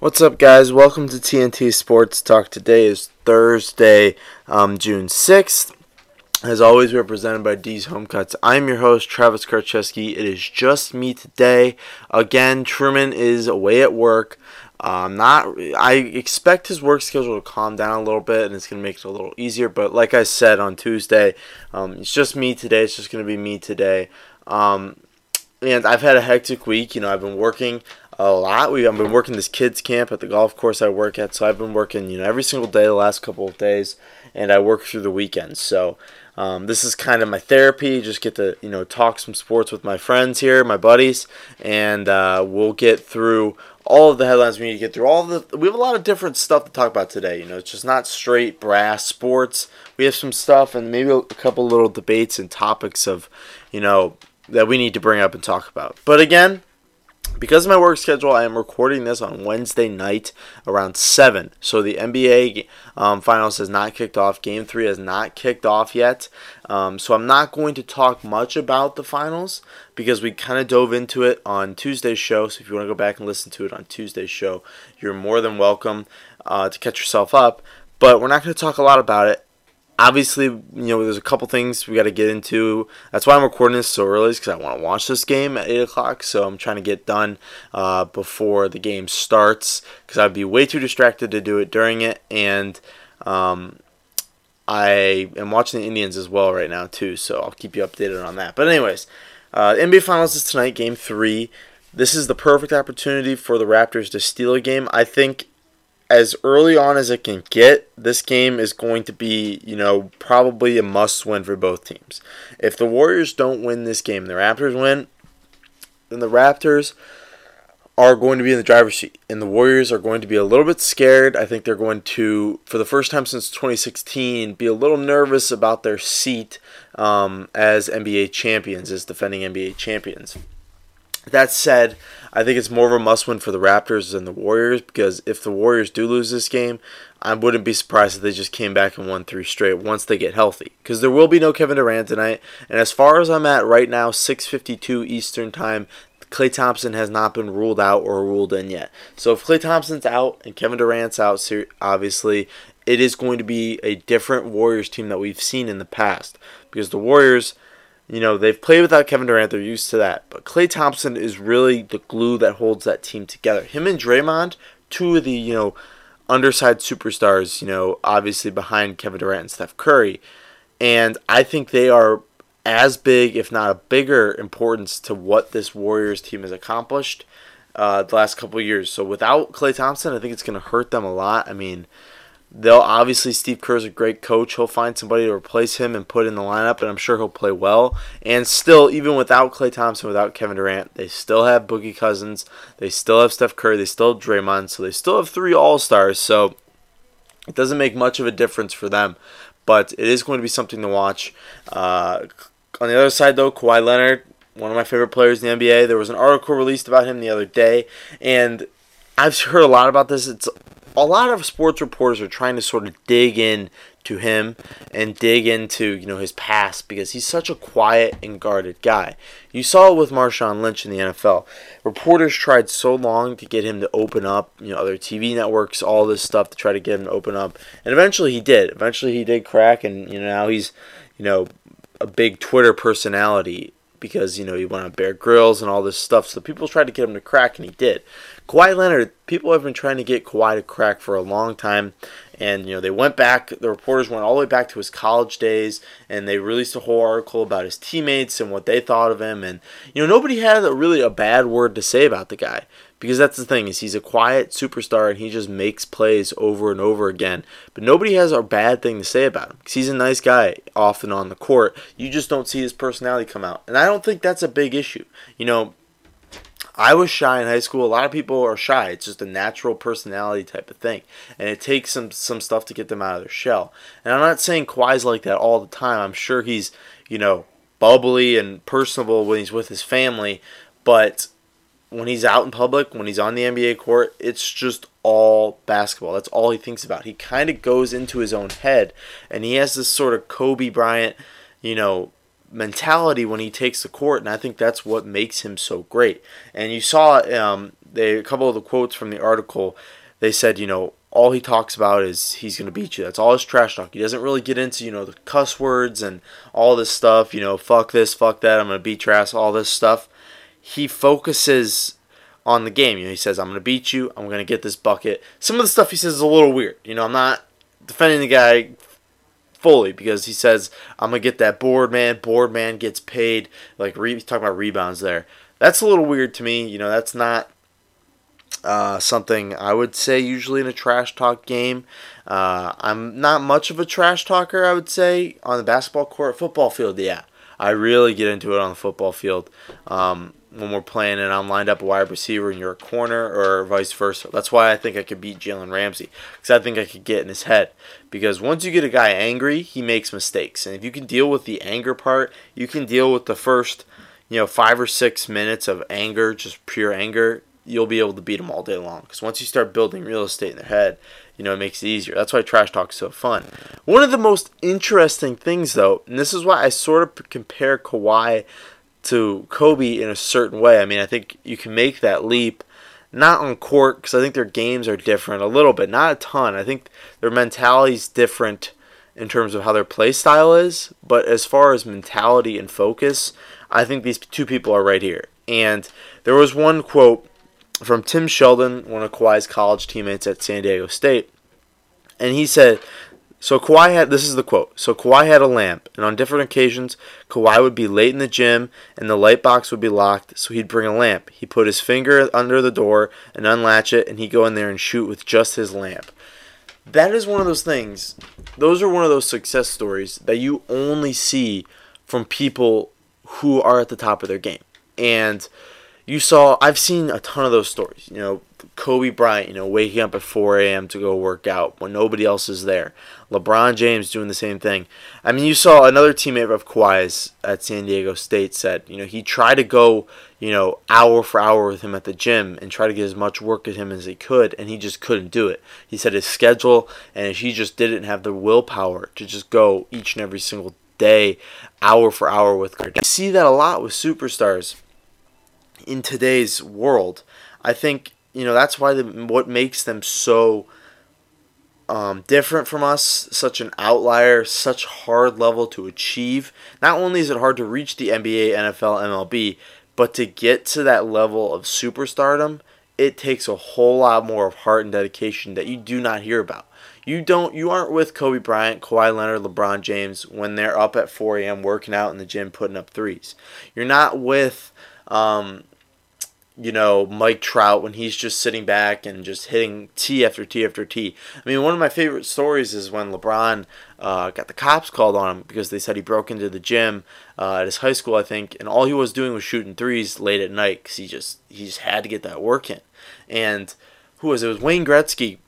What's up, guys? Welcome to TNT Sports Talk. Today is Thursday, um, June 6th. As always, we're presented by D's Home Cuts. I'm your host, Travis Karcheski. It is just me today. Again, Truman is away at work. Um, not, I expect his work schedule to calm down a little bit, and it's gonna make it a little easier. But like I said on Tuesday, um, it's just me today. It's just gonna be me today. Um, and I've had a hectic week. You know, I've been working a lot. We I've been working this kids camp at the golf course I work at, so I've been working you know every single day the last couple of days, and I work through the weekends. So um, this is kind of my therapy. Just get to you know talk some sports with my friends here, my buddies, and uh, we'll get through all of the headlines we need to get through. All the we have a lot of different stuff to talk about today. You know, it's just not straight brass sports. We have some stuff and maybe a couple little debates and topics of you know that we need to bring up and talk about. But again, because of my work schedule, I am recording this on Wednesday night around 7. So the NBA um, finals has not kicked off. Game 3 has not kicked off yet. Um, so I'm not going to talk much about the finals because we kind of dove into it on Tuesday's show. So if you want to go back and listen to it on Tuesday's show, you're more than welcome uh, to catch yourself up. But we're not going to talk a lot about it obviously, you know, there's a couple things we got to get into. That's why I'm recording this so early, because I want to watch this game at 8 o'clock. So I'm trying to get done uh, before the game starts, because I'd be way too distracted to do it during it. And um, I am watching the Indians as well right now, too. So I'll keep you updated on that. But, anyways, uh, NBA Finals is tonight, game three. This is the perfect opportunity for the Raptors to steal a game. I think as early on as it can get, this game is going to be, you know, probably a must win for both teams. If the Warriors don't win this game, the Raptors win, then the Raptors are going to be in the driver's seat. And the Warriors are going to be a little bit scared. I think they're going to, for the first time since 2016, be a little nervous about their seat um, as NBA champions, as defending NBA champions. That said, I think it's more of a must win for the Raptors than the Warriors because if the Warriors do lose this game, I wouldn't be surprised if they just came back and won three straight once they get healthy. Because there will be no Kevin Durant tonight. And as far as I'm at right now, 6:52 Eastern Time, Klay Thompson has not been ruled out or ruled in yet. So if Klay Thompson's out and Kevin Durant's out, obviously it is going to be a different Warriors team that we've seen in the past because the Warriors you know, they've played without Kevin Durant, they're used to that. But Klay Thompson is really the glue that holds that team together. Him and Draymond, two of the, you know, underside superstars, you know, obviously behind Kevin Durant and Steph Curry. And I think they are as big, if not a bigger importance to what this Warriors team has accomplished uh, the last couple years. So without Klay Thompson, I think it's going to hurt them a lot. I mean, They'll obviously Steve Kerr's a great coach. He'll find somebody to replace him and put in the lineup, and I'm sure he'll play well. And still, even without Klay Thompson, without Kevin Durant, they still have Boogie Cousins. They still have Steph Curry. They still have Draymond. So they still have three All Stars. So it doesn't make much of a difference for them, but it is going to be something to watch. Uh, on the other side, though, Kawhi Leonard, one of my favorite players in the NBA. There was an article released about him the other day, and I've heard a lot about this. It's a lot of sports reporters are trying to sort of dig in to him and dig into you know his past because he's such a quiet and guarded guy. You saw it with Marshawn Lynch in the NFL. Reporters tried so long to get him to open up, you know, other TV networks, all this stuff to try to get him to open up, and eventually he did. Eventually he did crack, and you know now he's you know a big Twitter personality because you know he went on Bear Grylls and all this stuff. So people tried to get him to crack, and he did. Kawhi Leonard, people have been trying to get Kawhi to crack for a long time, and you know they went back. The reporters went all the way back to his college days, and they released a whole article about his teammates and what they thought of him. And you know nobody had a, really a bad word to say about the guy because that's the thing is he's a quiet superstar and he just makes plays over and over again. But nobody has a bad thing to say about him because he's a nice guy off and on the court. You just don't see his personality come out, and I don't think that's a big issue. You know, I was shy in high school. A lot of people are shy. It's just a natural personality type of thing, and it takes some some stuff to get them out of their shell. And I'm not saying Kawhi's like that all the time. I'm sure he's you know bubbly and personable when he's with his family, but when he's out in public, when he's on the NBA court, it's just all basketball. That's all he thinks about. He kind of goes into his own head, and he has this sort of Kobe Bryant, you know, mentality when he takes the court, and I think that's what makes him so great. And you saw um, they a couple of the quotes from the article. They said, you know, all he talks about is he's going to beat you. That's all his trash talk. He doesn't really get into, you know, the cuss words and all this stuff, you know, fuck this, fuck that, I'm going to beat trash, all this stuff. He focuses on the game. You know, he says, I'm going to beat you, I'm going to get this bucket. Some of the stuff he says is a little weird. You know, I'm not defending the guy fully because he says, I'm going to get that board man. Board man gets paid. Like, re- he's talking about rebounds there. That's a little weird to me. You know, that's not uh, something I would say usually in a trash talk game. Uh, I'm not much of a trash talker, I would say, on the basketball court. Football field, yeah. I really get into it on the football field. Um, when we're playing and I'm lined up a wide receiver and you're a corner or vice versa. That's why I think I could beat Jalen Ramsey because I think I could get in his head. Because once you get a guy angry, he makes mistakes, and if you can deal with the anger part, you can deal with the first, you know, five or six minutes of anger, just pure anger you'll be able to beat them all day long. Because once you start building real estate in their head, you know, it makes it easier. That's why trash talk is so fun. One of the most interesting things, though, and this is why I sort of compare Kawhi to Kobe in a certain way. I mean, I think you can make that leap, not on court, because I think their games are different a little bit, not a ton. I think their mentality is different in terms of how their play style is, but as far as mentality and focus, I think these two people are right here. And there was one quote from Tim Shelton, one of Kawhi's college teammates at San Diego State. And he said, so Kawhi had, this is the quote, so Kawhi had a lamp, and on different occasions, Kawhi would be late in the gym, and the light box would be locked, so he'd bring a lamp. He'd put his finger under the door and unlatch it, and he'd go in there and shoot with just his lamp. That is one of those things, those are one of those success stories that you only see from people who are at the top of their game. And you saw I've seen a ton of those stories. You know, Kobe Bryant, you know, waking up at 4 a.m. to go work out when nobody else is there. LeBron James doing the same thing. I mean, you saw another teammate of Kawhi's at San Diego State said, you know, he tried to go, you know, hour for hour with him at the gym and try to get as much work at him as he could, and he just couldn't do it. He said his schedule, and he just didn't have the willpower to just go each and every single day, hour for hour with. You see that a lot with superstars in today's world. I think you know that's why the, what makes them so um, different from us, such an outlier, such hard level to achieve. Not only is it hard to reach the NBA, NFL, MLB, but to get to that level of superstardom, it takes a whole lot more of heart and dedication that you do not hear about. You don't you aren't with Kobe Bryant, Kawhi Leonard, LeBron James when they're up at 4 a.m. working out in the gym putting up threes. You're not with um, you know, Mike Trout when he's just sitting back and just hitting T after T after T. I mean, one of my favorite stories is when LeBron uh, got the cops called on him because they said he broke into the gym uh, at his high school, I think, and all he was doing was shooting threes late at night because he just he just had to get that work in. And who was it? It was Wayne Gretzky.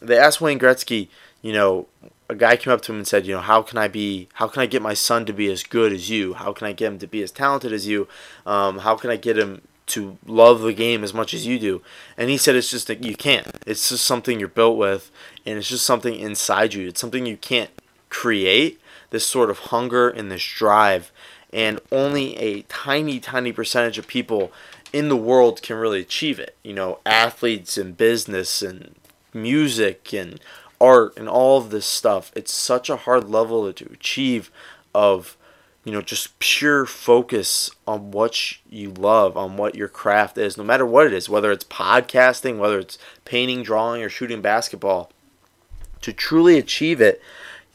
They asked Wayne Gretzky, you know, a guy came up to him and said, you know, how can I be, how can I get my son to be as good as you? How can I get him to be as talented as you? Um, how can I get him to love the game as much as you do. And he said it's just that you can't. It's just something you're built with, and it's just something inside you. It's something you can't create. This sort of hunger and this drive, and only a tiny, tiny percentage of people in the world can really achieve it. You know, athletes and business and music and art and all of this stuff. It's such a hard level to achieve of you know, just pure focus on what you love, on what your craft is, no matter what it is, whether it's podcasting, whether it's painting, drawing, or shooting basketball. To truly achieve it,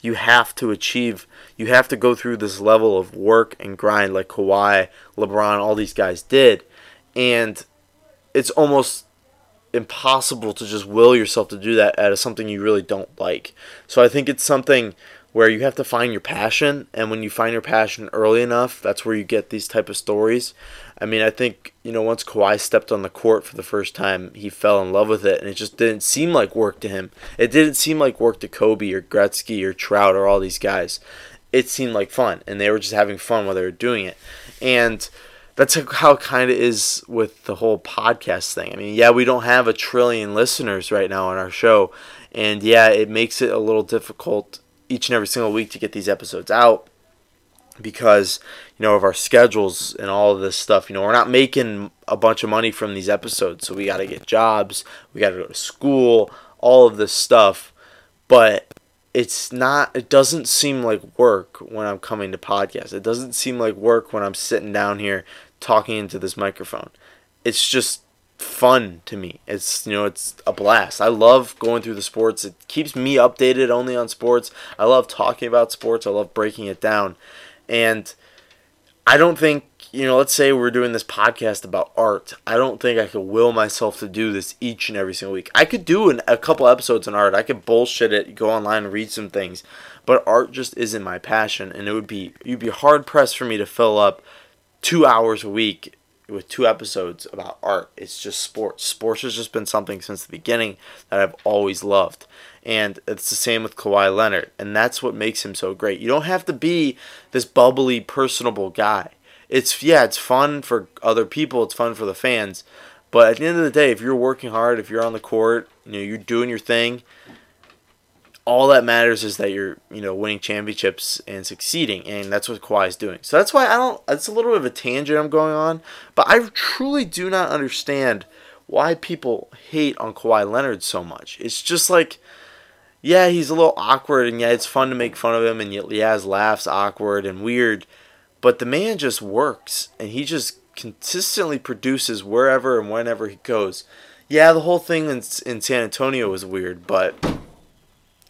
you have to achieve, you have to go through this level of work and grind like Kawhi, LeBron, all these guys did. And it's almost impossible to just will yourself to do that out of something you really don't like. So I think it's something where you have to find your passion and when you find your passion early enough that's where you get these type of stories. I mean i think you know once Kawhi stepped on the court for the first time he fell in love with it and it just didn't seem like work to him. It didn't seem like work to kobe or gretzky or trout or all these guys. It seemed like fun and they were just having fun while they were doing it. And that's how kind of is with the whole podcast thing. I mean, yeah, we don't have a trillion listeners right now on our show, and yeah, it makes it a little difficult each and every single week to get these episodes out. because you know of our schedules and all of this stuff. You know, we're not making a bunch of money from these episodes, so we got to get jobs, we got to go to school, all of this stuff. But it's not it doesn't seem like work when I'm coming to podcast. It doesn't seem like work when I'm sitting down here talking into this microphone. It's just fun to me. It's you know, it's a blast. I love going through the sports. It keeps me updated only on sports. I love talking about sports. I love breaking it down. And I don't think, you know, let's say we're doing this podcast about art. I don't think I could will myself to do this each and every single week. I could do an, a couple episodes on art. I could bullshit it, go online and read some things. But art just isn't my passion and it would be you'd be hard pressed for me to fill up 2 hours a week with two episodes about art. It's just sports. Sports has just been something since the beginning that I've always loved. And it's the same with Kawhi Leonard. And that's what makes him so great. You don't have to be this bubbly, personable guy. It's, yeah, it's fun for other people, it's fun for the fans. But at the end of the day, if you're working hard, if you're on the court, you know, you're doing your thing, all that matters is that you're, you know, winning championships and succeeding, and that's what Kawhi is doing. So that's why I don't. It's a little bit of a tangent I'm going on, but I truly do not understand why people hate on Kawhi Leonard so much. It's just like, yeah, he's a little awkward, and yeah, it's fun to make fun of him, and yeah, his laughs awkward and weird, but the man just works, and he just consistently produces wherever and whenever he goes. Yeah, the whole thing in, in San Antonio was weird, but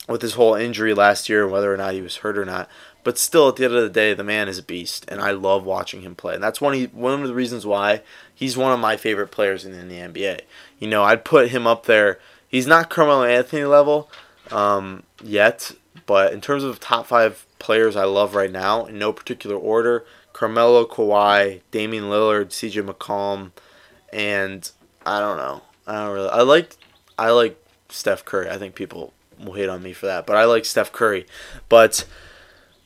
with his whole injury last year, whether or not he was hurt or not. But still, at the end of the day, the man is a beast, and I love watching him play. And that's one he, one of the reasons why he's one of my favorite players in, in the NBA. You know, I'd put him up there. He's not Carmelo Anthony level um, yet, but in terms of top five players I love right now, in no particular order, Carmelo, Kawhi, Damian Lillard, C.J. McCollum, and I don't know. I don't really. I like I like Steph Curry. I think people will hate on me for that, but I like Steph Curry. But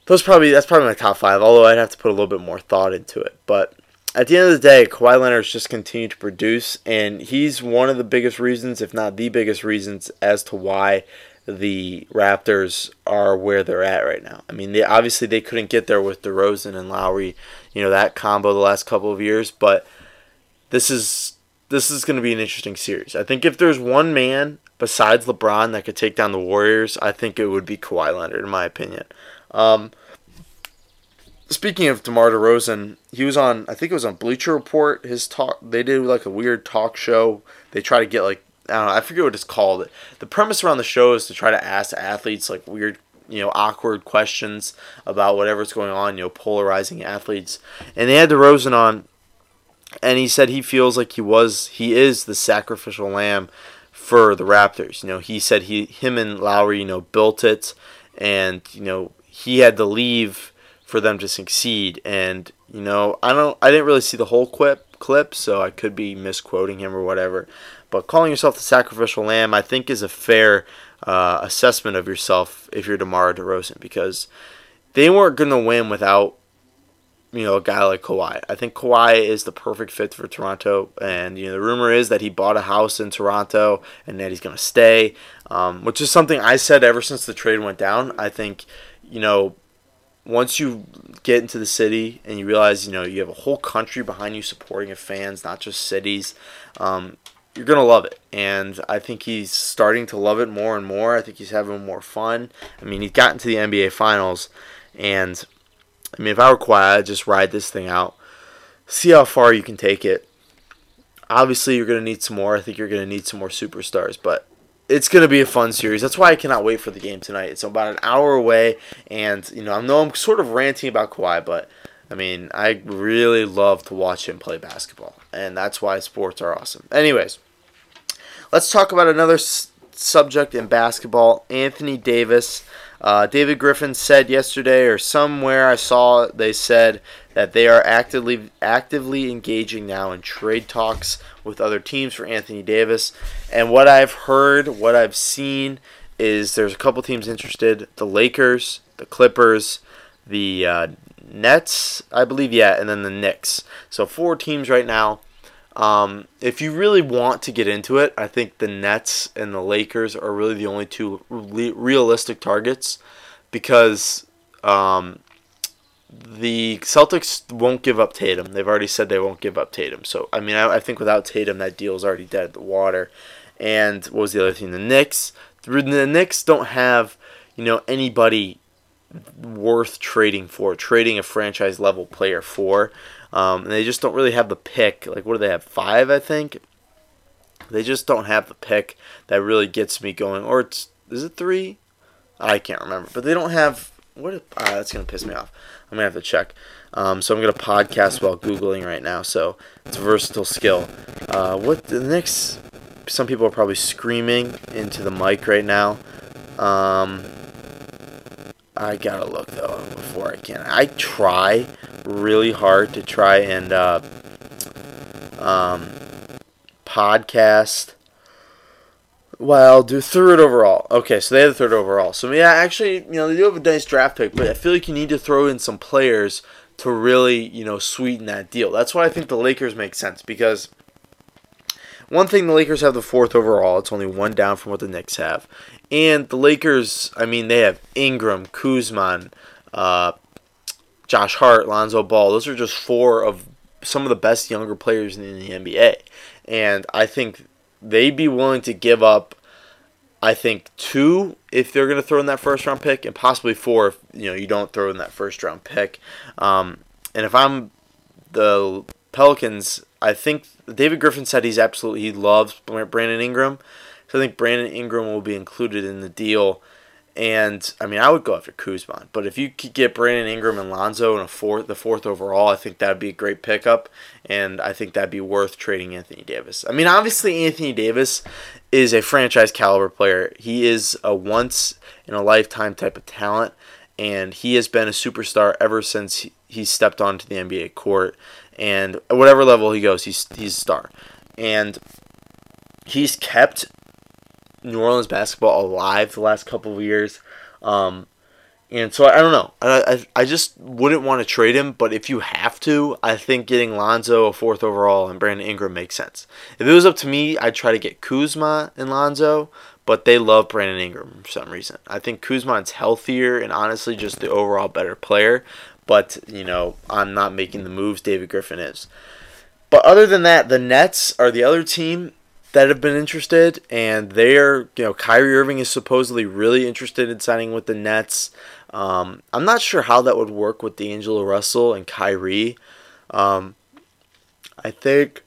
those probably that's probably my top five. Although I'd have to put a little bit more thought into it. But at the end of the day, Kawhi Leonard's just continued to produce, and he's one of the biggest reasons, if not the biggest reasons, as to why the Raptors are where they're at right now. I mean, they obviously they couldn't get there with DeRozan and Lowry, you know, that combo the last couple of years, but this is this is going to be an interesting series. I think if there's one man besides LeBron that could take down the Warriors, I think it would be Kawhi Leonard, in my opinion. Um, speaking of DeMar DeRozan, he was on, I think it was on Bleacher Report. His talk, they did like a weird talk show. They try to get like, I don't know, I forget what it's called. The premise around the show is to try to ask athletes like weird, you know, awkward questions about whatever's going on, you know, polarizing athletes. And they had DeRozan on, and he said he feels like he was, he is the sacrificial lamb for the Raptors. You know, he said he him and Lowry, you know, built it and, you know, he had to leave for them to succeed and, you know, I don't I didn't really see the whole clip clip, so I could be misquoting him or whatever. But calling yourself the sacrificial lamb, I think, is a fair uh, assessment of yourself if you're DeMar DeRozan because they weren't going to win without you know, a guy like Kawhi. I think Kawhi is the perfect fit for Toronto, and you know, the rumor is that he bought a house in Toronto and that he's going to stay, um, which is something I said ever since the trade went down. I think, you know, once you get into the city and you realize, you know, you have a whole country behind you supporting your fans, not just cities. Um, you're gonna love it, and I think he's starting to love it more and more. I think he's having more fun. I mean, he's gotten to the NBA Finals, and I mean, if I were Kawhi, I'd just ride this thing out, see how far you can take it. Obviously, you're going to need some more. I think you're going to need some more superstars, but it's going to be a fun series. That's why I cannot wait for the game tonight. It's about an hour away, and you know, I know I'm sort of ranting about Kawhi, but I mean, I really love to watch him play basketball, and that's why sports are awesome. Anyways, let's talk about another s- subject in basketball. Anthony Davis uh, David Griffin said yesterday, or somewhere I saw, they said that they are actively actively engaging now in trade talks with other teams for Anthony Davis. And what I've heard, what I've seen, is there's a couple teams interested: the Lakers, the Clippers, the uh, Nets, I believe, yeah, and then the Knicks. So four teams right now. Um, if you really want to get into it, I think the Nets and the Lakers are really the only two re- realistic targets because um, the Celtics won't give up Tatum. They've already said they won't give up Tatum. So I mean, I, I think without Tatum, that deal is already dead in the water. And what was the other thing? The Knicks. The Knicks don't have you know anybody worth trading for, trading a franchise level player for. Um, and they just don't really have the pick. Like, what do they have? Five, I think. They just don't have the pick that really gets me going. Or it's is it three? I can't remember. But they don't have what? If, ah, that's gonna piss me off. I'm gonna have to check. Um, so I'm gonna podcast while googling right now. So it's a versatile skill. Uh, what the next? Some people are probably screaming into the mic right now. Um, I gotta look though before I can. I try really hard to try and uh, um, podcast. Well, do third overall. Okay, so they have the third overall. So yeah, actually, you know, they do have a nice draft pick, but I feel like you need to throw in some players to really, you know, sweeten that deal. That's why I think the Lakers make sense because one thing the Lakers have the fourth overall. It's only one down from what the Knicks have, and the Lakers. I mean, they have Ingram, Kuzma, uh, Josh Hart, Lonzo Ball. Those are just four of some of the best younger players in the NBA, and I think they'd be willing to give up. I think two if they're going to throw in that first round pick, and possibly four if you know you don't throw in that first round pick. Um, and if I'm the Pelicans, I think David Griffin said he's absolutely he loves Brandon Ingram, so I think Brandon Ingram will be included in the deal. And I mean, I would go after Kuzma, but if you could get Brandon Ingram and Lonzo in a fourth, the fourth overall, I think that'd be a great pickup, and I think that'd be worth trading Anthony Davis. I mean, obviously Anthony Davis is a franchise caliber player. He is a once in a lifetime type of talent, and he has been a superstar ever since he stepped onto the NBA court. And at whatever level he goes, he's he's a star, and he's kept New Orleans basketball alive the last couple of years. Um, and so I don't know. I, I, I just wouldn't want to trade him, but if you have to, I think getting Lonzo a fourth overall and Brandon Ingram makes sense. If it was up to me, I'd try to get Kuzma and Lonzo, but they love Brandon Ingram for some reason. I think Kuzma's healthier and honestly just the overall better player, but you know, I'm not making the moves David Griffin is. But other than that, the Nets are the other team that have been interested, and they're you know Kyrie Irving is supposedly really interested in signing with the Nets. Um, I'm not sure how that would work with D'Angelo Russell and Kyrie. Um, I think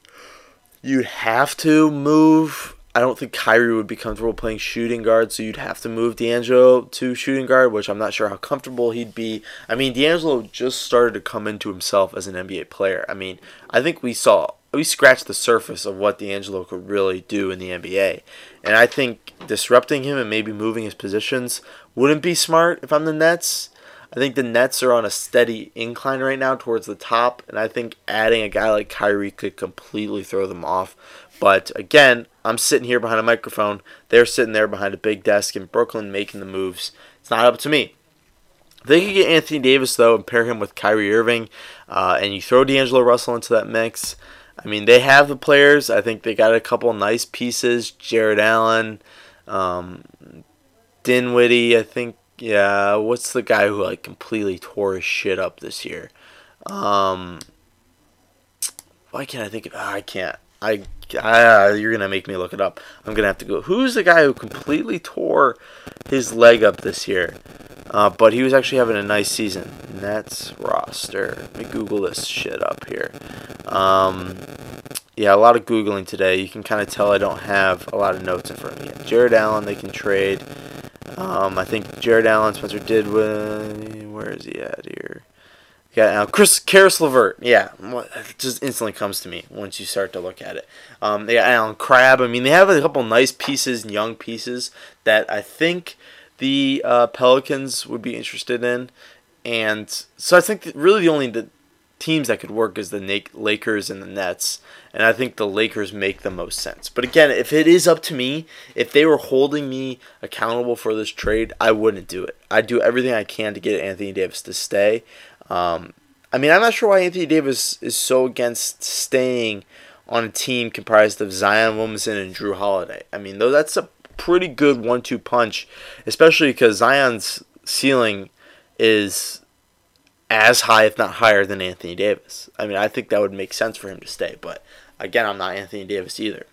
you'd have to move. I don't think Kyrie would be comfortable playing shooting guard, so you'd have to move D'Angelo to shooting guard, which I'm not sure how comfortable he'd be. I mean, D'Angelo just started to come into himself as an NBA player. I mean, I think we saw we scratched the surface of what D'Angelo could really do in the NBA. And I think disrupting him and maybe moving his positions wouldn't be smart if I'm the Nets. I think the Nets are on a steady incline right now towards the top, and I think adding a guy like Kyrie could completely throw them off. But again, I'm sitting here behind a microphone. They're sitting there behind a big desk in Brooklyn making the moves. It's not up to me. They could get Anthony Davis, though, and pair him with Kyrie Irving, uh, and you throw D'Angelo Russell into that mix, I mean, they have the players. I think they got a couple nice pieces. Jarrett Allen, um, Dinwiddie. I think, yeah. What's the guy who like completely tore his shit up this year? Um, why can't I think of? Oh, I can't. I, I, you're gonna make me look it up. I'm gonna have to go. Who's the guy who completely tore his leg up this year? Uh, but he was actually having a nice season. Nets roster. Let me Google this shit up here. Um, yeah, a lot of Googling today. You can kind of tell I don't have a lot of notes in front of me. Jarrett Allen, they can trade. Um, I think Jarrett Allen, Spencer did. Dinwiddie. Where is he at here? Yeah, now Chris Caris LeVert. Yeah, just instantly comes to me once you start to look at it. Um, they got Allen Crabbe. I mean, they have a couple nice pieces and young pieces that I think the uh, Pelicans would be interested in, and so I think really the only the teams that could work is the Lakers and the Nets, and I think the Lakers make the most sense. But again, if it is up to me, if they were holding me accountable for this trade, I wouldn't do it. I'd do everything I can to get Anthony Davis to stay. Um, I mean, I'm not sure why Anthony Davis is so against staying on a team comprised of Zion Williamson and Jrue Holiday. I mean, though that's a pretty good one-two punch, especially because Zion's ceiling is as high, if not higher, than Anthony Davis. I mean, I think that would make sense for him to stay. But again, I'm not Anthony Davis either.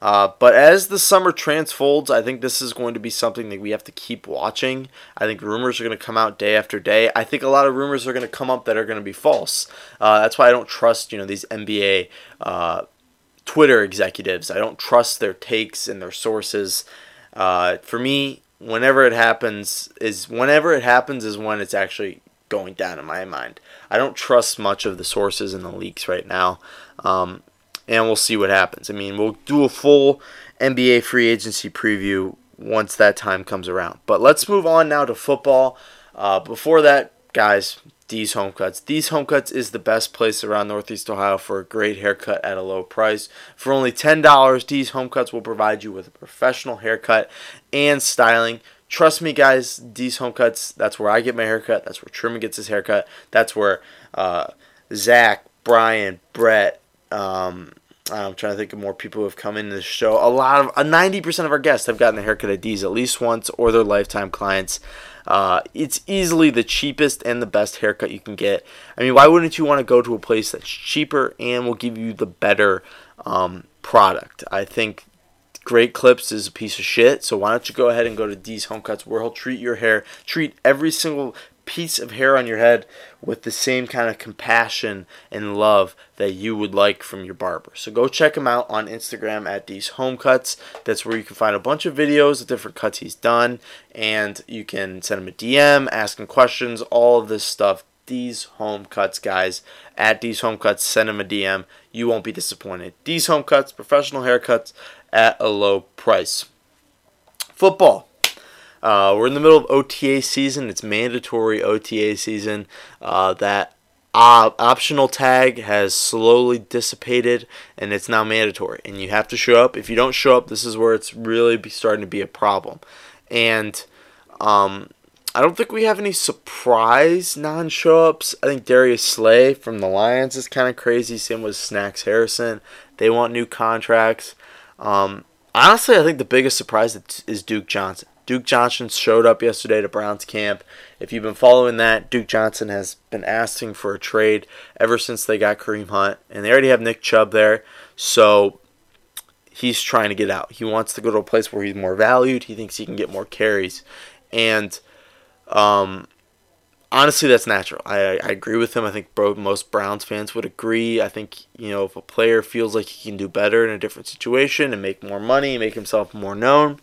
Uh, but as the summer transfolds, I think this is going to be something that we have to keep watching. I think rumors are going to come out day after day. I think a lot of rumors are going to come up that are going to be false. Uh, that's why I don't trust, you know, these NBA uh, Twitter executives. I don't trust their takes and their sources. Uh, for me, whenever it happens is whenever it happens is when it's actually going down in my mind. I don't trust much of the sources and the leaks right now. Um, and we'll see what happens. I mean, we'll do a full NBA free agency preview once that time comes around. But let's move on now to football. Uh, before that, guys, D's Home Cuts. D's Home Cuts is the best place around Northeast Ohio for a great haircut at a low price. For only $10, D's Home Cuts will provide you with a professional haircut and styling. Trust me, guys, D's Home Cuts, that's where I get my haircut. That's where Truman gets his haircut. That's where uh, Zach, Brian, Brett, um, I'm trying to think of more people who have come into the show. A lot of, uh, 90% of our guests have gotten a haircut at D's at least once or their lifetime clients. Uh, it's easily the cheapest and the best haircut you can get. I mean, why wouldn't you want to go to a place that's cheaper and will give you the better um, product? I think Great Clips is a piece of shit, so why don't you go ahead and go to D's Home Cuts where he'll treat your hair, treat every single piece of hair on your head with the same kind of compassion and love that you would like from your barber. So go check him out on Instagram at these home cuts. That's where you can find a bunch of videos of different cuts he's done and you can send him a DM, ask him questions, all of this stuff. These home cuts, guys, at these home cuts, send him a DM. You won't be disappointed. These home cuts, professional haircuts at a low price. Football. Uh, we're in the middle of OTA season. It's mandatory OTA season. Uh, that optional tag has slowly dissipated and it's now mandatory. And you have to show up. If you don't show up, this is where it's really starting to be a problem. And um, I don't think we have any surprise non show ups. I think Darius Slay from the Lions is kind of crazy. Same with Snacks Harrison. They want new contracts. Um, honestly, I think the biggest surprise is Duke Johnson. Duke Johnson showed up yesterday to Browns camp. If you've been following that, Duke Johnson has been asking for a trade ever since they got Kareem Hunt, and they already have Nick Chubb there. So he's trying to get out. He wants to go to a place where he's more valued. He thinks he can get more carries, and um, honestly, that's natural. I, I agree with him. I think bro, most Browns fans would agree. I think you know if a player feels like he can do better in a different situation and make more money, make himself more known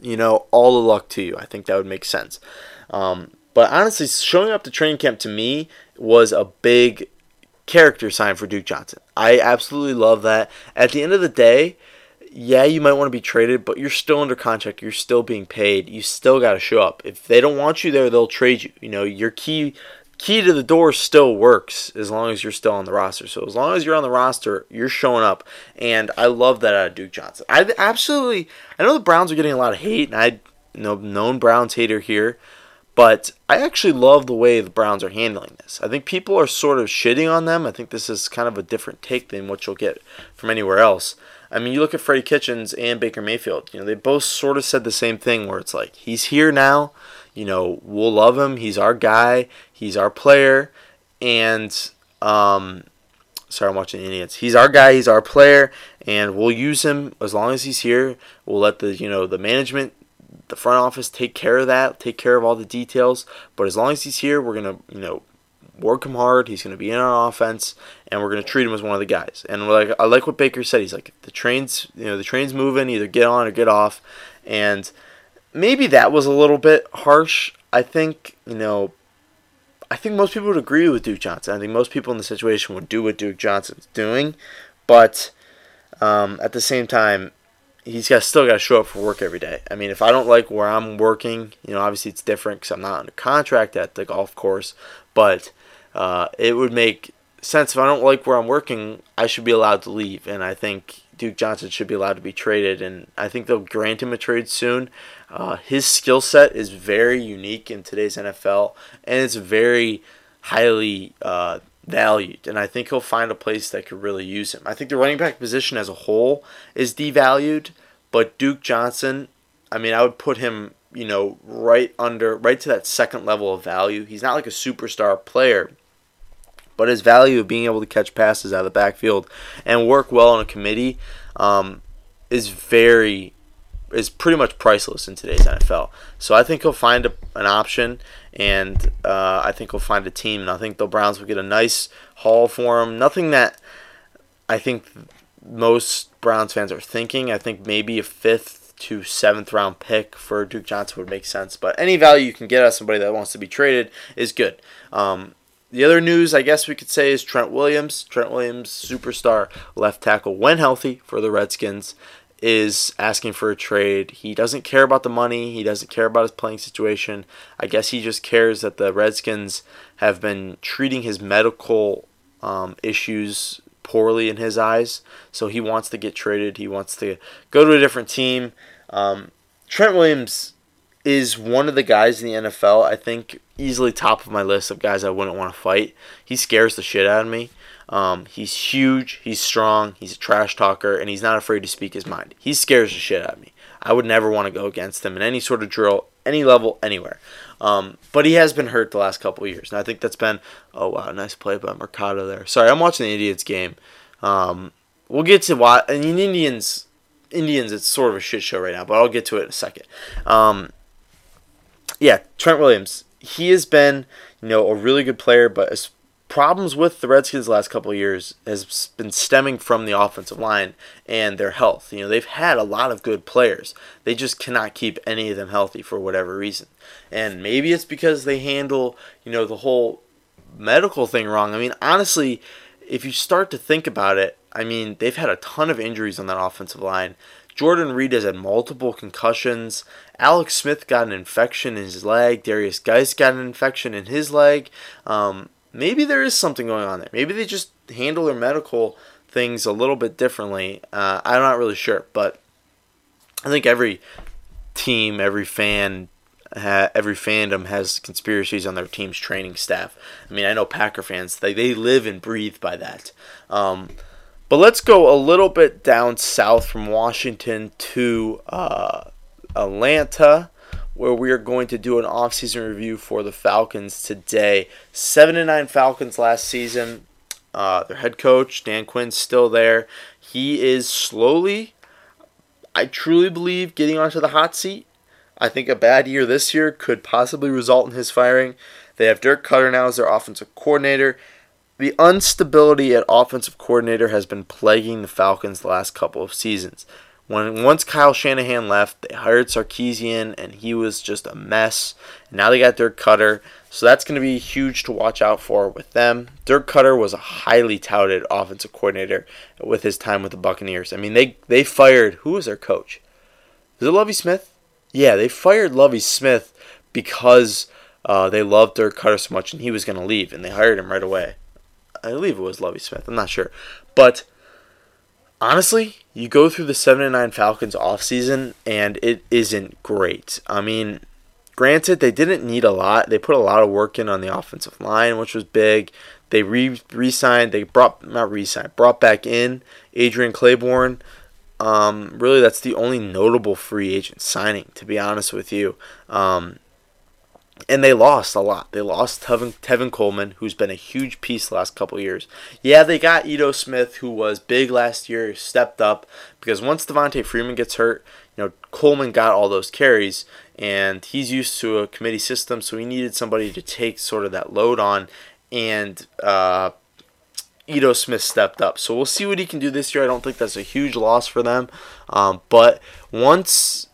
you know, all the luck to you. I think that would make sense. Um, but honestly, showing up to training camp to me was a big character sign for Duke Johnson. I absolutely love that. At the end of the day, yeah, you might want to be traded, but you're still under contract. You're still being paid. You still got to show up. If they don't want you there, they'll trade you. You know, your key key to the door still works as long as you're still on the roster. So as long as you're on the roster, you're showing up, and I love that out of Duke Johnson. I absolutely, I know the Browns are getting a lot of hate, and I know known Browns hater here, but I actually love the way the Browns are handling this. I think people are sort of shitting on them. I think this is kind of a different take than what you'll get from anywhere else. I mean, you look at Freddie Kitchens and Baker Mayfield. You know, they both sort of said the same thing, where it's like he's here now you know, we'll love him. He's our guy. He's our player. And um, sorry, I'm watching Indians. He's our guy. He's our player, and we'll use him as long as he's here. We'll let the you know the management, the front office take care of that, take care of all the details. But as long as he's here, we're gonna you know work him hard. He's gonna be in our offense, and we're gonna treat him as one of the guys. And like I like what Baker said. He's like the train's you know the train's moving. Either get on or get off, and maybe that was a little bit harsh. I think, you know, I think most people would agree with Duke Johnson. I think most people in the situation would do what Duke Johnson's doing, but um, at the same time, he's got still got to show up for work every day. I mean, if I don't like where I'm working, you know, obviously it's different because I'm not under contract at the golf course, but uh, it would make sense if I don't like where I'm working, I should be allowed to leave, and I think Duke Johnson should be allowed to be traded, and I think they'll grant him a trade soon. Uh, his skill set is very unique in today's NFL, and it's very highly uh, valued. And I think he'll find a place that could really use him. I think the running back position as a whole is devalued, but Duke Johnson, I mean, I would put him you know, right under, right to that second level of value. He's not like a superstar player, but his value of being able to catch passes out of the backfield and work well on a committee um, is very, is pretty much priceless in today's NFL. So I think he'll find a, an option, and uh, I think he'll find a team, and I think the Browns will get a nice haul for him. Nothing that I think most Browns fans are thinking. I think maybe a fifth to seventh round pick for Duke Johnson would make sense. But any value you can get out of somebody that wants to be traded is good. Um, the other news, I guess we could say, is Trent Williams. Trent Williams, superstar left tackle, when healthy for the Redskins, is asking for a trade. He doesn't care about the money. He doesn't care about his playing situation. I guess he just cares that the Redskins have been treating his medical um, issues poorly in his eyes. So he wants to get traded. He wants to go to a different team. Um, Trent Williams is one of the guys in the NFL, I think, easily top of my list of guys I wouldn't want to fight. He scares the shit out of me. Um, he's huge, he's strong, he's a trash talker, and he's not afraid to speak his mind. He scares the shit out of me. I would never want to go against him in any sort of drill, any level, anywhere. Um, but he has been hurt the last couple years, and I think that's been oh wow, nice play by Mercado there. Sorry, I'm watching the Indians game. Um, we'll get to why. And Indians, Indians, it's sort of a shit show right now, but I'll get to it in a second. Um, yeah, Trent Williams. He has been, you know, a really good player, but as problems with the Redskins the last couple of years has been stemming from the offensive line and their health. You know, they've had a lot of good players. They just cannot keep any of them healthy for whatever reason. And maybe it's because they handle, you know, the whole medical thing wrong. I mean, honestly, if you start to think about it, I mean, they've had a ton of injuries on that offensive line. Jordan Reed has had multiple concussions. Alex Smith got an infection in his leg. Derrius Guice got an infection in his leg. Um, maybe there is something going on there. Maybe they just handle their medical things a little bit differently. Uh, I'm not really sure, but I think every team, every fan, ha- every fandom has conspiracies on their team's training staff. I mean, I know Packer fans; they they live and breathe by that. Um, but let's go a little bit down south from Washington to uh, Atlanta where we are going to do an offseason review for the Falcons today. 7 and 9 Falcons last season. Uh, their head coach, Dan Quinn's still there. He is slowly, I truly believe, getting onto the hot seat. I think a bad year this year could possibly result in his firing. They have Dirk Koetter now as their offensive coordinator. The instability at offensive coordinator has been plaguing the Falcons the last couple of seasons. When once Kyle Shanahan left, they hired Sarkisian, and he was just a mess. And now they got Dirk Koetter, so that's going to be huge to watch out for with them. Dirk Koetter was a highly touted offensive coordinator with his time with the Buccaneers. I mean, they they fired who was their coach? Is it Lovie Smith? Yeah, they fired Lovie Smith because uh, they loved Dirk Koetter so much, and he was going to leave, and they hired him right away. I believe it was Lovie Smith. I'm not sure, but honestly, you go through the 7 and 9 Falcons offseason and it isn't great. I mean, granted, they didn't need a lot. They put a lot of work in on the offensive line, which was big. They re signed, they brought, not re signed, brought back in Adrian Clayborn. Um, really, that's the only notable free agent signing, to be honest with you. Um, and they lost a lot. They lost Tevin, Tevin Coleman, who's been a huge piece the last couple years. Yeah, they got Ito Smith, who was big last year, stepped up because once Devonta Freeman gets hurt, you know Coleman got all those carries, and he's used to a committee system, so he needed somebody to take sort of that load on, and uh, Ito Smith stepped up. So we'll see what he can do this year. I don't think that's a huge loss for them, um, but once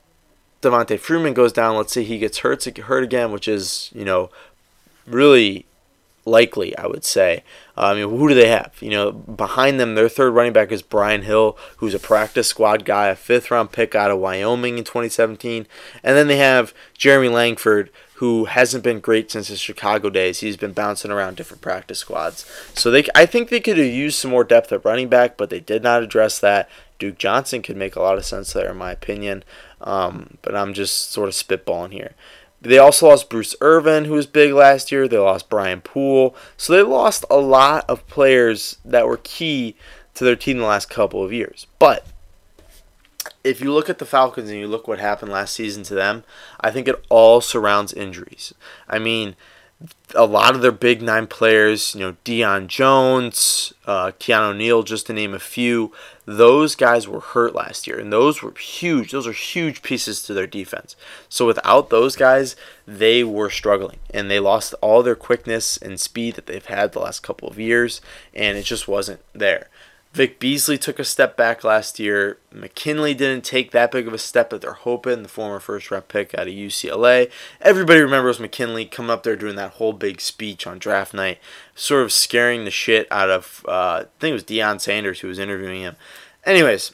Devonta Freeman goes down, let's say he gets hurt hurt again, which is you know really likely, I would say. Uh, I mean, who do they have? You know, behind them, their third running back is Brian Hill, who's a practice squad guy, a fifth round pick out of Wyoming in 2017, and then they have Jeremy Langford, who hasn't been great since his Chicago days. He's been bouncing around different practice squads. So they, I think they could have used some more depth at running back, but they did not address that. Duke Johnson could make a lot of sense there, in my opinion. Um, but I'm just sort of spitballing here. They also lost Bruce Irvin, who was big last year. They lost Brian Poole. So they lost a lot of players that were key to their team the last couple of years. But if you look at the Falcons and you look what happened last season to them, I think it all surrounds injuries. I mean, a lot of their big nine players, you know, Deion Jones, uh, Keanu Neal, just to name a few, those guys were hurt last year, and those were huge. Those are huge pieces to their defense. So without those guys, they were struggling, and they lost all their quickness and speed that they've had the last couple of years, and it just wasn't there. Vic Beasley took a step back last year. McKinley didn't take that big of a step that they're hoping, the former first round pick out of UCLA. Everybody remembers McKinley coming up there doing that whole big speech on draft night, sort of scaring the shit out of, uh, I think it was Deion Sanders who was interviewing him. Anyways,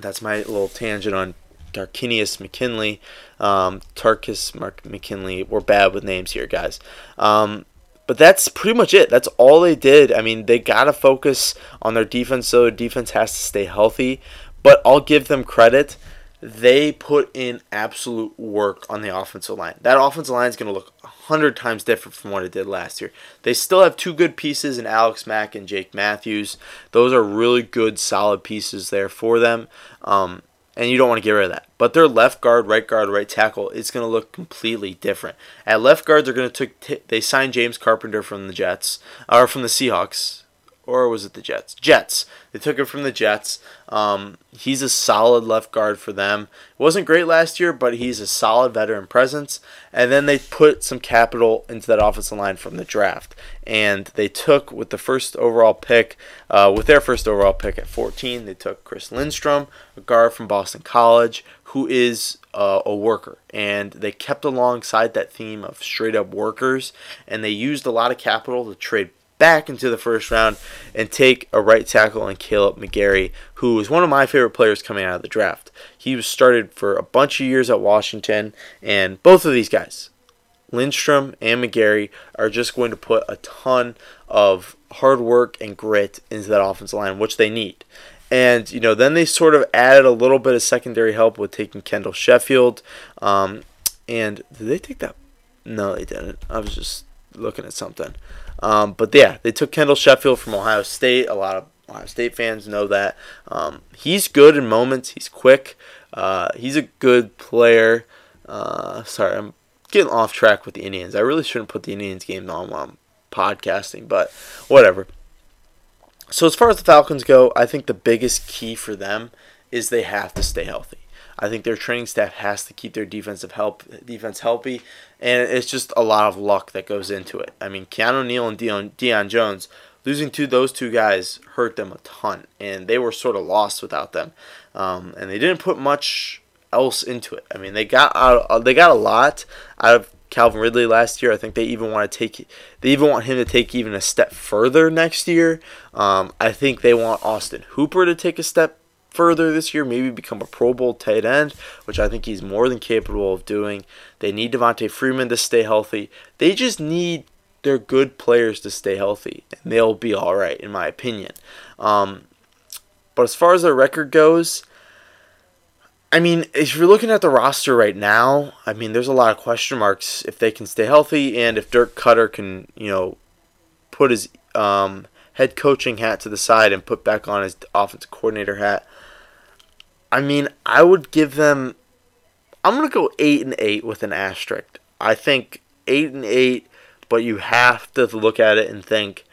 that's my little tangent on Tarkinius McKinley. Um, Tarkus Mark McKinley. We're bad with names here, guys. Um, but that's pretty much it. That's all they did. I mean, they got to focus on their defense, so their defense has to stay healthy. But I'll give them credit. They put in absolute work on the offensive line. That offensive line is going to look a hundred times different from what it did last year. They still have two good pieces in Alex Mack and Jake Matthews. Those are really good, solid pieces there for them. Um, and you don't want to get rid of that. But their left guard, right guard, right tackle, it's going to look completely different. At left guard, they're going to take they signed James Carpenter from the Jets or from the Seahawks, or was it the Jets? Jets. They took him from the Jets. Um, he's a solid left guard for them. wasn't great last year, but he's a solid veteran presence. And then they put some capital into that offensive line from the draft, and they took with the first overall pick, uh, with their first overall pick at 14, they took Chris Lindstrom, a guard from Boston College, who is uh, a worker. And they kept alongside that theme of straight up workers, and they used a lot of capital to trade back into the first round and take a right tackle and Kaleb McGary, who is one of my favorite players coming out of the draft. He was started for a bunch of years at Washington, and both of these guys, Lindstrom and McGary, are just going to put a ton of hard work and grit into that offensive line, which they need. And you know, then they sort of added a little bit of secondary help with taking Kendall Sheffield. Um, and did they take that? No, they didn't. I was just looking at something. Um, but yeah, they took Kendall Sheffield from Ohio State. A lot of Ohio State fans know that. Um, he's good in moments. He's quick. Uh, he's a good player. Uh, sorry, I'm getting off track with the Indians. I really shouldn't put the Indians games on while I'm podcasting, but whatever. So as far as the Falcons go, I think the biggest key for them is they have to stay healthy. I think their training staff has to keep their defensive help defense healthy, and it's just a lot of luck that goes into it. I mean, Keanu Neal and Deion, Deion Jones losing to those two guys hurt them a ton, and they were sort of lost without them. Um, and they didn't put much else into it. I mean, they got out, uh, they got a lot out of Calvin Ridley last year. I think they even want to take they even want him to take even a step further next year. Um, I think they want Austin Hooper to take a step further this year, maybe become a Pro Bowl tight end, which I think he's more than capable of doing. They need Devonta Freeman to stay healthy. They just need their good players to stay healthy, and they'll be all right, in my opinion. Um, but as far as their record goes, I mean, if you're looking at the roster right now, I mean, there's a lot of question marks if they can stay healthy and if Dirk Koetter can, you know, put his um, head coaching hat to the side and put back on his offensive coordinator hat. I mean, I would give them. I'm gonna go eight and eight with an asterisk. I think eight and eight, but you have to look at it and think,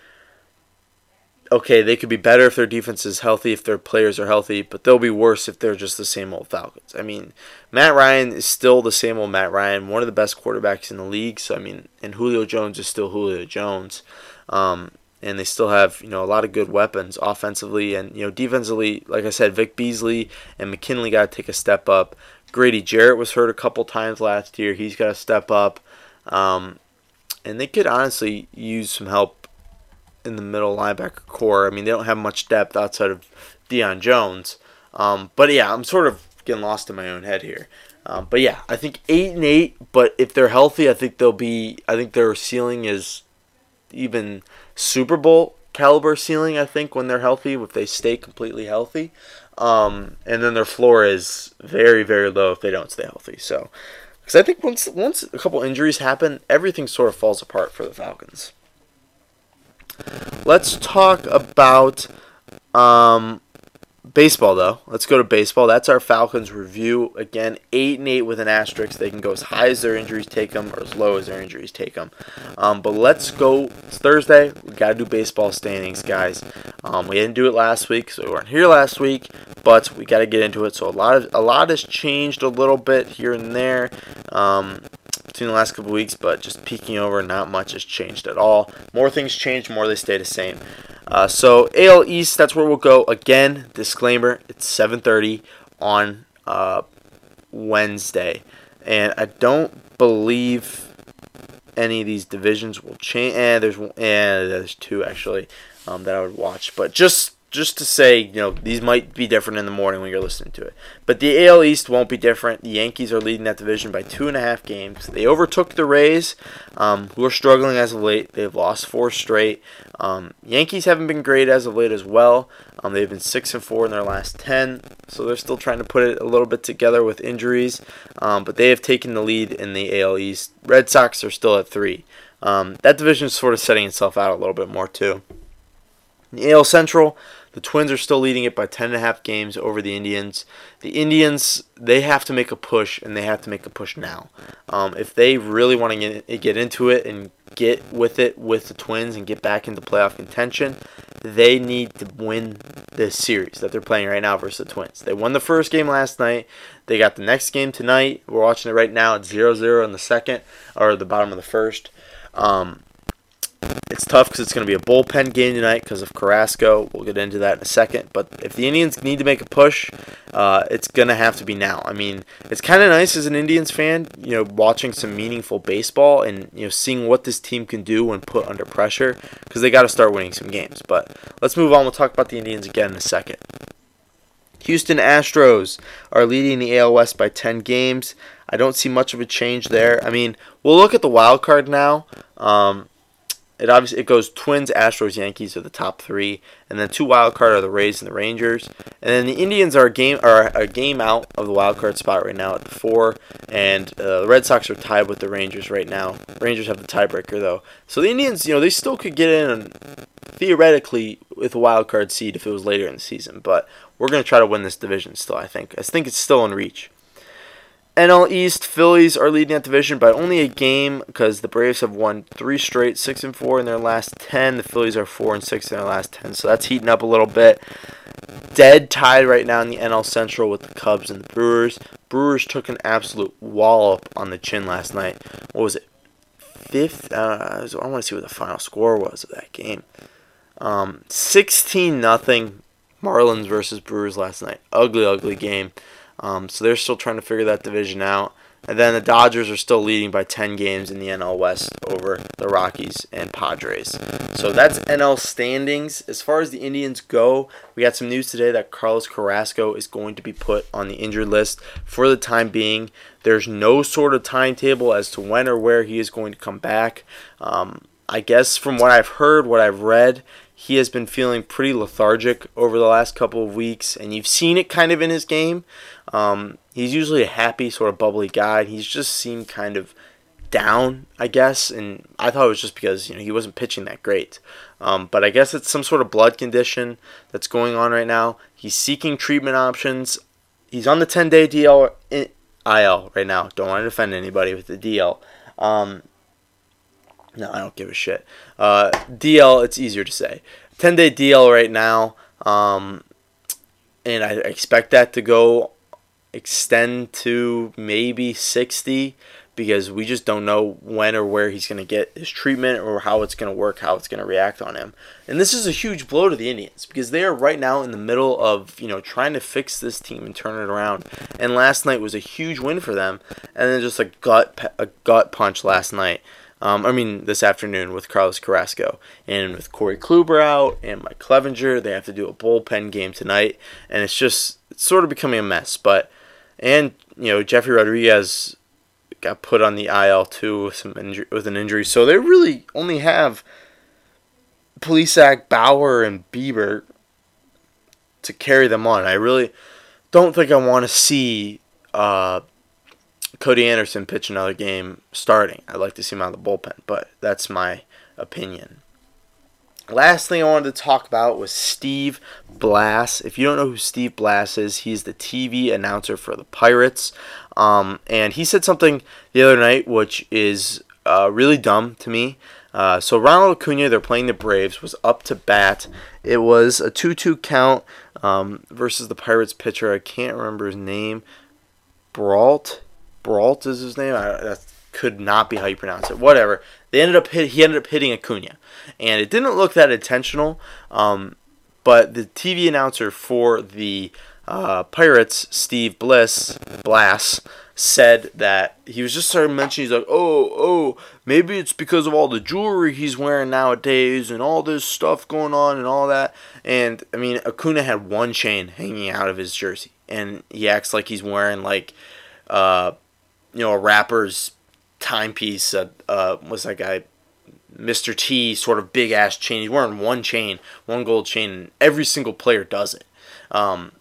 okay, they could be better if their defense is healthy, if their players are healthy, but they'll be worse if they're just the same old Falcons. I mean, Matt Ryan is still the same old Matt Ryan, one of the best quarterbacks in the league. So I mean, and Julio Jones is still Julio Jones. Um, and they still have you know a lot of good weapons offensively and you know defensively. Like I said, Vic Beasley and McKinley got to take a step up. Grady Jarrett was hurt a couple times last year. He's got to step up, um, and they could honestly use some help in the middle linebacker core. I mean, they don't have much depth outside of Deion Jones. Um, but yeah, I'm sort of getting lost in my own head here. Um, but yeah, I think eight and eight. But if they're healthy, I think they'll be. I think their ceiling is even Super Bowl caliber ceiling, I think, when they're healthy, if they stay completely healthy. Um, and then their floor is very, very low if they don't stay healthy. So, because I think once once a couple injuries happen, everything sort of falls apart for the Falcons. Let's talk about um, baseball though. Let's go to baseball. That's our Falcons review. Again, eight and eight with an asterisk. They can go as high as their injuries take them, or as low as their injuries take them. Um, but let's go. It's Thursday. We got to do baseball standings, guys. Um, we didn't do it last week, so we weren't here last week. But we got to get into it. So a lot of a lot has changed a little bit here and there. Um, between the last couple weeks, but just peeking over, not much has changed at all. More things change, more they stay the same. Uh, so AL East, that's where we'll go. Again, disclaimer: it's 7:30 on uh, Wednesday, and I don't believe any of these divisions will change. And there's and there's two actually um, that I would watch, but just just to say, you know, these might be different in the morning when you're listening to it. But the AL East won't be different. The Yankees are leading that division by two and a half games. They overtook the Rays, um, who are struggling as of late. They've lost four straight. Um, Yankees haven't been great as of late as well. Um, they've been six and four in their last ten, so they're still trying to put it a little bit together with injuries. Um, but they have taken the lead in the AL East. Red Sox are still at three. Um, that division is sort of setting itself out a little bit more too. The AL Central, the Twins are still leading it by 10.5 games over the Indians. The Indians, they have to make a push, and they have to make a push now. Um, if they really want to get, get into it and get with it with the Twins and get back into playoff contention, they need to win this series that they're playing right now versus the Twins. They won the first game last night. They got the next game tonight. We're watching it right now. at 0 0 in the second, or the bottom of the first. Um, it's tough because it's going to be a bullpen game tonight because of Carrasco. We'll get into that in a second. But if the Indians need to make a push, uh, it's going to have to be now. I mean, it's kind of nice as an Indians fan, you know, watching some meaningful baseball and you know seeing what this team can do when put under pressure because they got to start winning some games. But let's move on. We'll talk about the Indians again in a second. Houston Astros are leading the AL West by 10 games. I don't see much of a change there. I mean, we'll look at the wild card now. Um, it obviously it goes Twins, Astros, Yankees are the top three, and then two wild card are the Rays and the Rangers, and then the Indians are a game are a game out of the wild card spot right now at four, and uh, the Red Sox are tied with the Rangers right now. Rangers have the tiebreaker though, so the Indians, you know, they still could get in theoretically with a wild card seed if it was later in the season, but we're gonna try to win this division still. I think I think it's still in reach. NL East Phillies are leading that division by only a game because the Braves have won three straight, six and four in their last ten. The Phillies are four and six in their last ten, so that's heating up a little bit. Dead tied right now in the NL Central with the Cubs and the Brewers. Brewers took an absolute wallop on the chin last night. What was it? Fifth. Uh, I want to see what the final score was of that game. Um, Sixteen nothing. Marlins versus Brewers last night. Ugly, ugly game. Um, so they're still trying to figure that division out. And then the Dodgers are still leading by 10 games in the NL West over the Rockies and Padres. So that's NL standings. As far as the Indians go, we got some news today that Carlos Carrasco is going to be put on the injured list for the time being. There's no sort of timetable as to when or where he is going to come back. Um, I guess from what I've heard, what I've read, he has been feeling pretty lethargic over the last couple of weeks, and you've seen it kind of in his game. Um, he's usually a happy, sort of bubbly guy. He's just seemed kind of down, I guess, and I thought it was just because you know he wasn't pitching that great. Um, but I guess it's some sort of blood condition that's going on right now. He's seeking treatment options. He's on the 10-day DL IL right now. Don't want to defend anybody with the DL. Um, no, I don't give a shit. Uh, DL, it's easier to say. 10 day DL right now. Um, and I expect that to go extend to maybe 60 because we just don't know when or where he's going to get his treatment or how it's going to work, how it's going to react on him. And this is a huge blow to the Indians because they are right now in the middle of, you know, trying to fix this team and turn it around. And last night was a huge win for them and then just a gut a gut punch last night. Um, I mean, this afternoon with Carlos Carrasco and with Corey Kluber out and Mike Clevinger, they have to do a bullpen game tonight, and it's just it's sort of becoming a mess. But and you know Jefry Rodriguez got put on the IL too with some injury, with an injury, so they really only have Plesac, Bauer, and Bieber to carry them on. I really don't think I want to see. Uh, Cody Anderson pitch another game starting. I'd like to see him out of the bullpen, but that's my opinion. last thing I wanted to talk about was Steve Blass. If you don't know who Steve Blass is, he's the TV announcer for the Pirates. Um, and he said something the other night which is uh, really dumb to me. Uh, so Ronald Acuna, they're playing the Braves, was up to bat. It was a 2-2 count um, versus the Pirates pitcher. I can't remember his name. Brault. Brault is his name. I, that could not be how you pronounce it. Whatever. They ended up hit, he ended up hitting Acuna, and it didn't look that intentional. Um, but the TV announcer for the uh, Pirates, Steve Bliss, Blass, said that he was just starting mentioning, he's like, oh, oh, maybe it's because of all the jewelry he's wearing nowadays and all this stuff going on and all that. And, I mean, Acuna had one chain hanging out of his jersey, and he acts like he's wearing, like, uh, you know, a rapper's timepiece. Uh, uh, what's that guy? Mr. T sort of big ass chain. He's wearing one chain, one gold chain, and every single player does it. Um,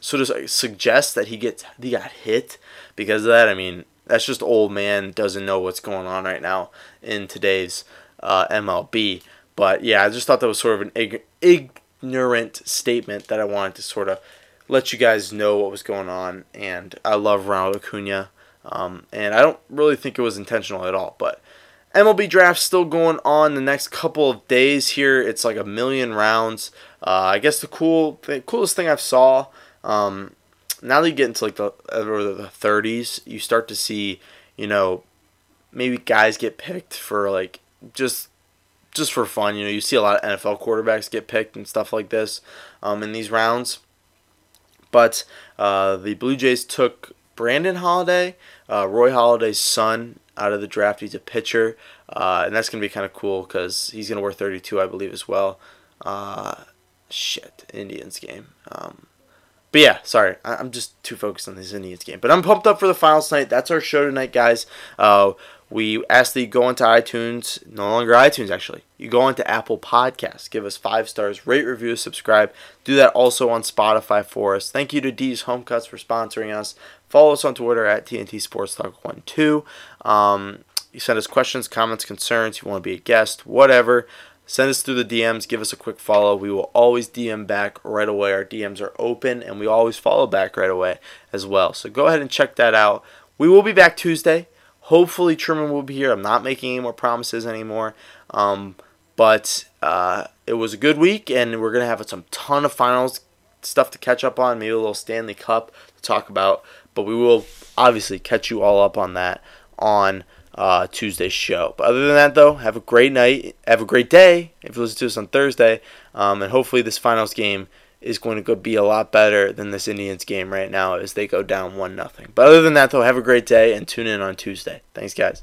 so to suggest that he gets he got hit because of that, I mean that's just old man doesn't know what's going on right now in today's uh, MLB. But yeah, I just thought that was sort of an ig- ignorant statement that I wanted to sort of let you guys know what was going on. And I love Ronald Acuna, um, and I don't really think it was intentional at all. But MLB draft still going on the next couple of days here. It's like a million rounds. Uh, I guess the cool, coolest thing I've saw um, now that you get into like the or the 30s, you start to see, you know, maybe guys get picked for like just just for fun. You know, you see a lot of NFL quarterbacks get picked and stuff like this um, in these rounds. But uh, the Blue Jays took Brandon Halladay, uh, Roy Halladay's son, out of the draft. He's a pitcher, uh, and that's gonna be kind of cool because he's gonna wear 32, I believe, as well. Uh, shit, Indians game. Um, but yeah, sorry, I'm just too focused on this Indians game. But I'm pumped up for the finals tonight. That's our show tonight, guys. Uh, we ask that you go into iTunes, no longer iTunes actually. You go into Apple Podcasts, give us five stars, rate, review, subscribe. Do that also on Spotify for us. Thank you to D's Home Cuts for sponsoring us. Follow us on Twitter at TNT Sports Talk 12. Um, you send us questions, comments, concerns. You want to be a guest, whatever. Send us through the DMs. Give us a quick follow. We will always DM back right away. Our DMs are open and we always follow back right away as well. So go ahead and check that out. We will be back Tuesday. Hopefully, Truman will be here. I'm not making any more promises anymore. Um, but uh, it was a good week, and we're to have some ton of finals stuff to catch up on. Maybe a little Stanley Cup to talk about. But we will obviously catch you all up on that on uh, Tuesday's show. But other than that, though, have a great night. Have a great day if you listen to us on Thursday. Um, and hopefully, this finals game is going to go be a lot better than this Indians game right now as they go down 1 nothing. But other than that, though, have a great day and tune in on Tuesday. Thanks, guys.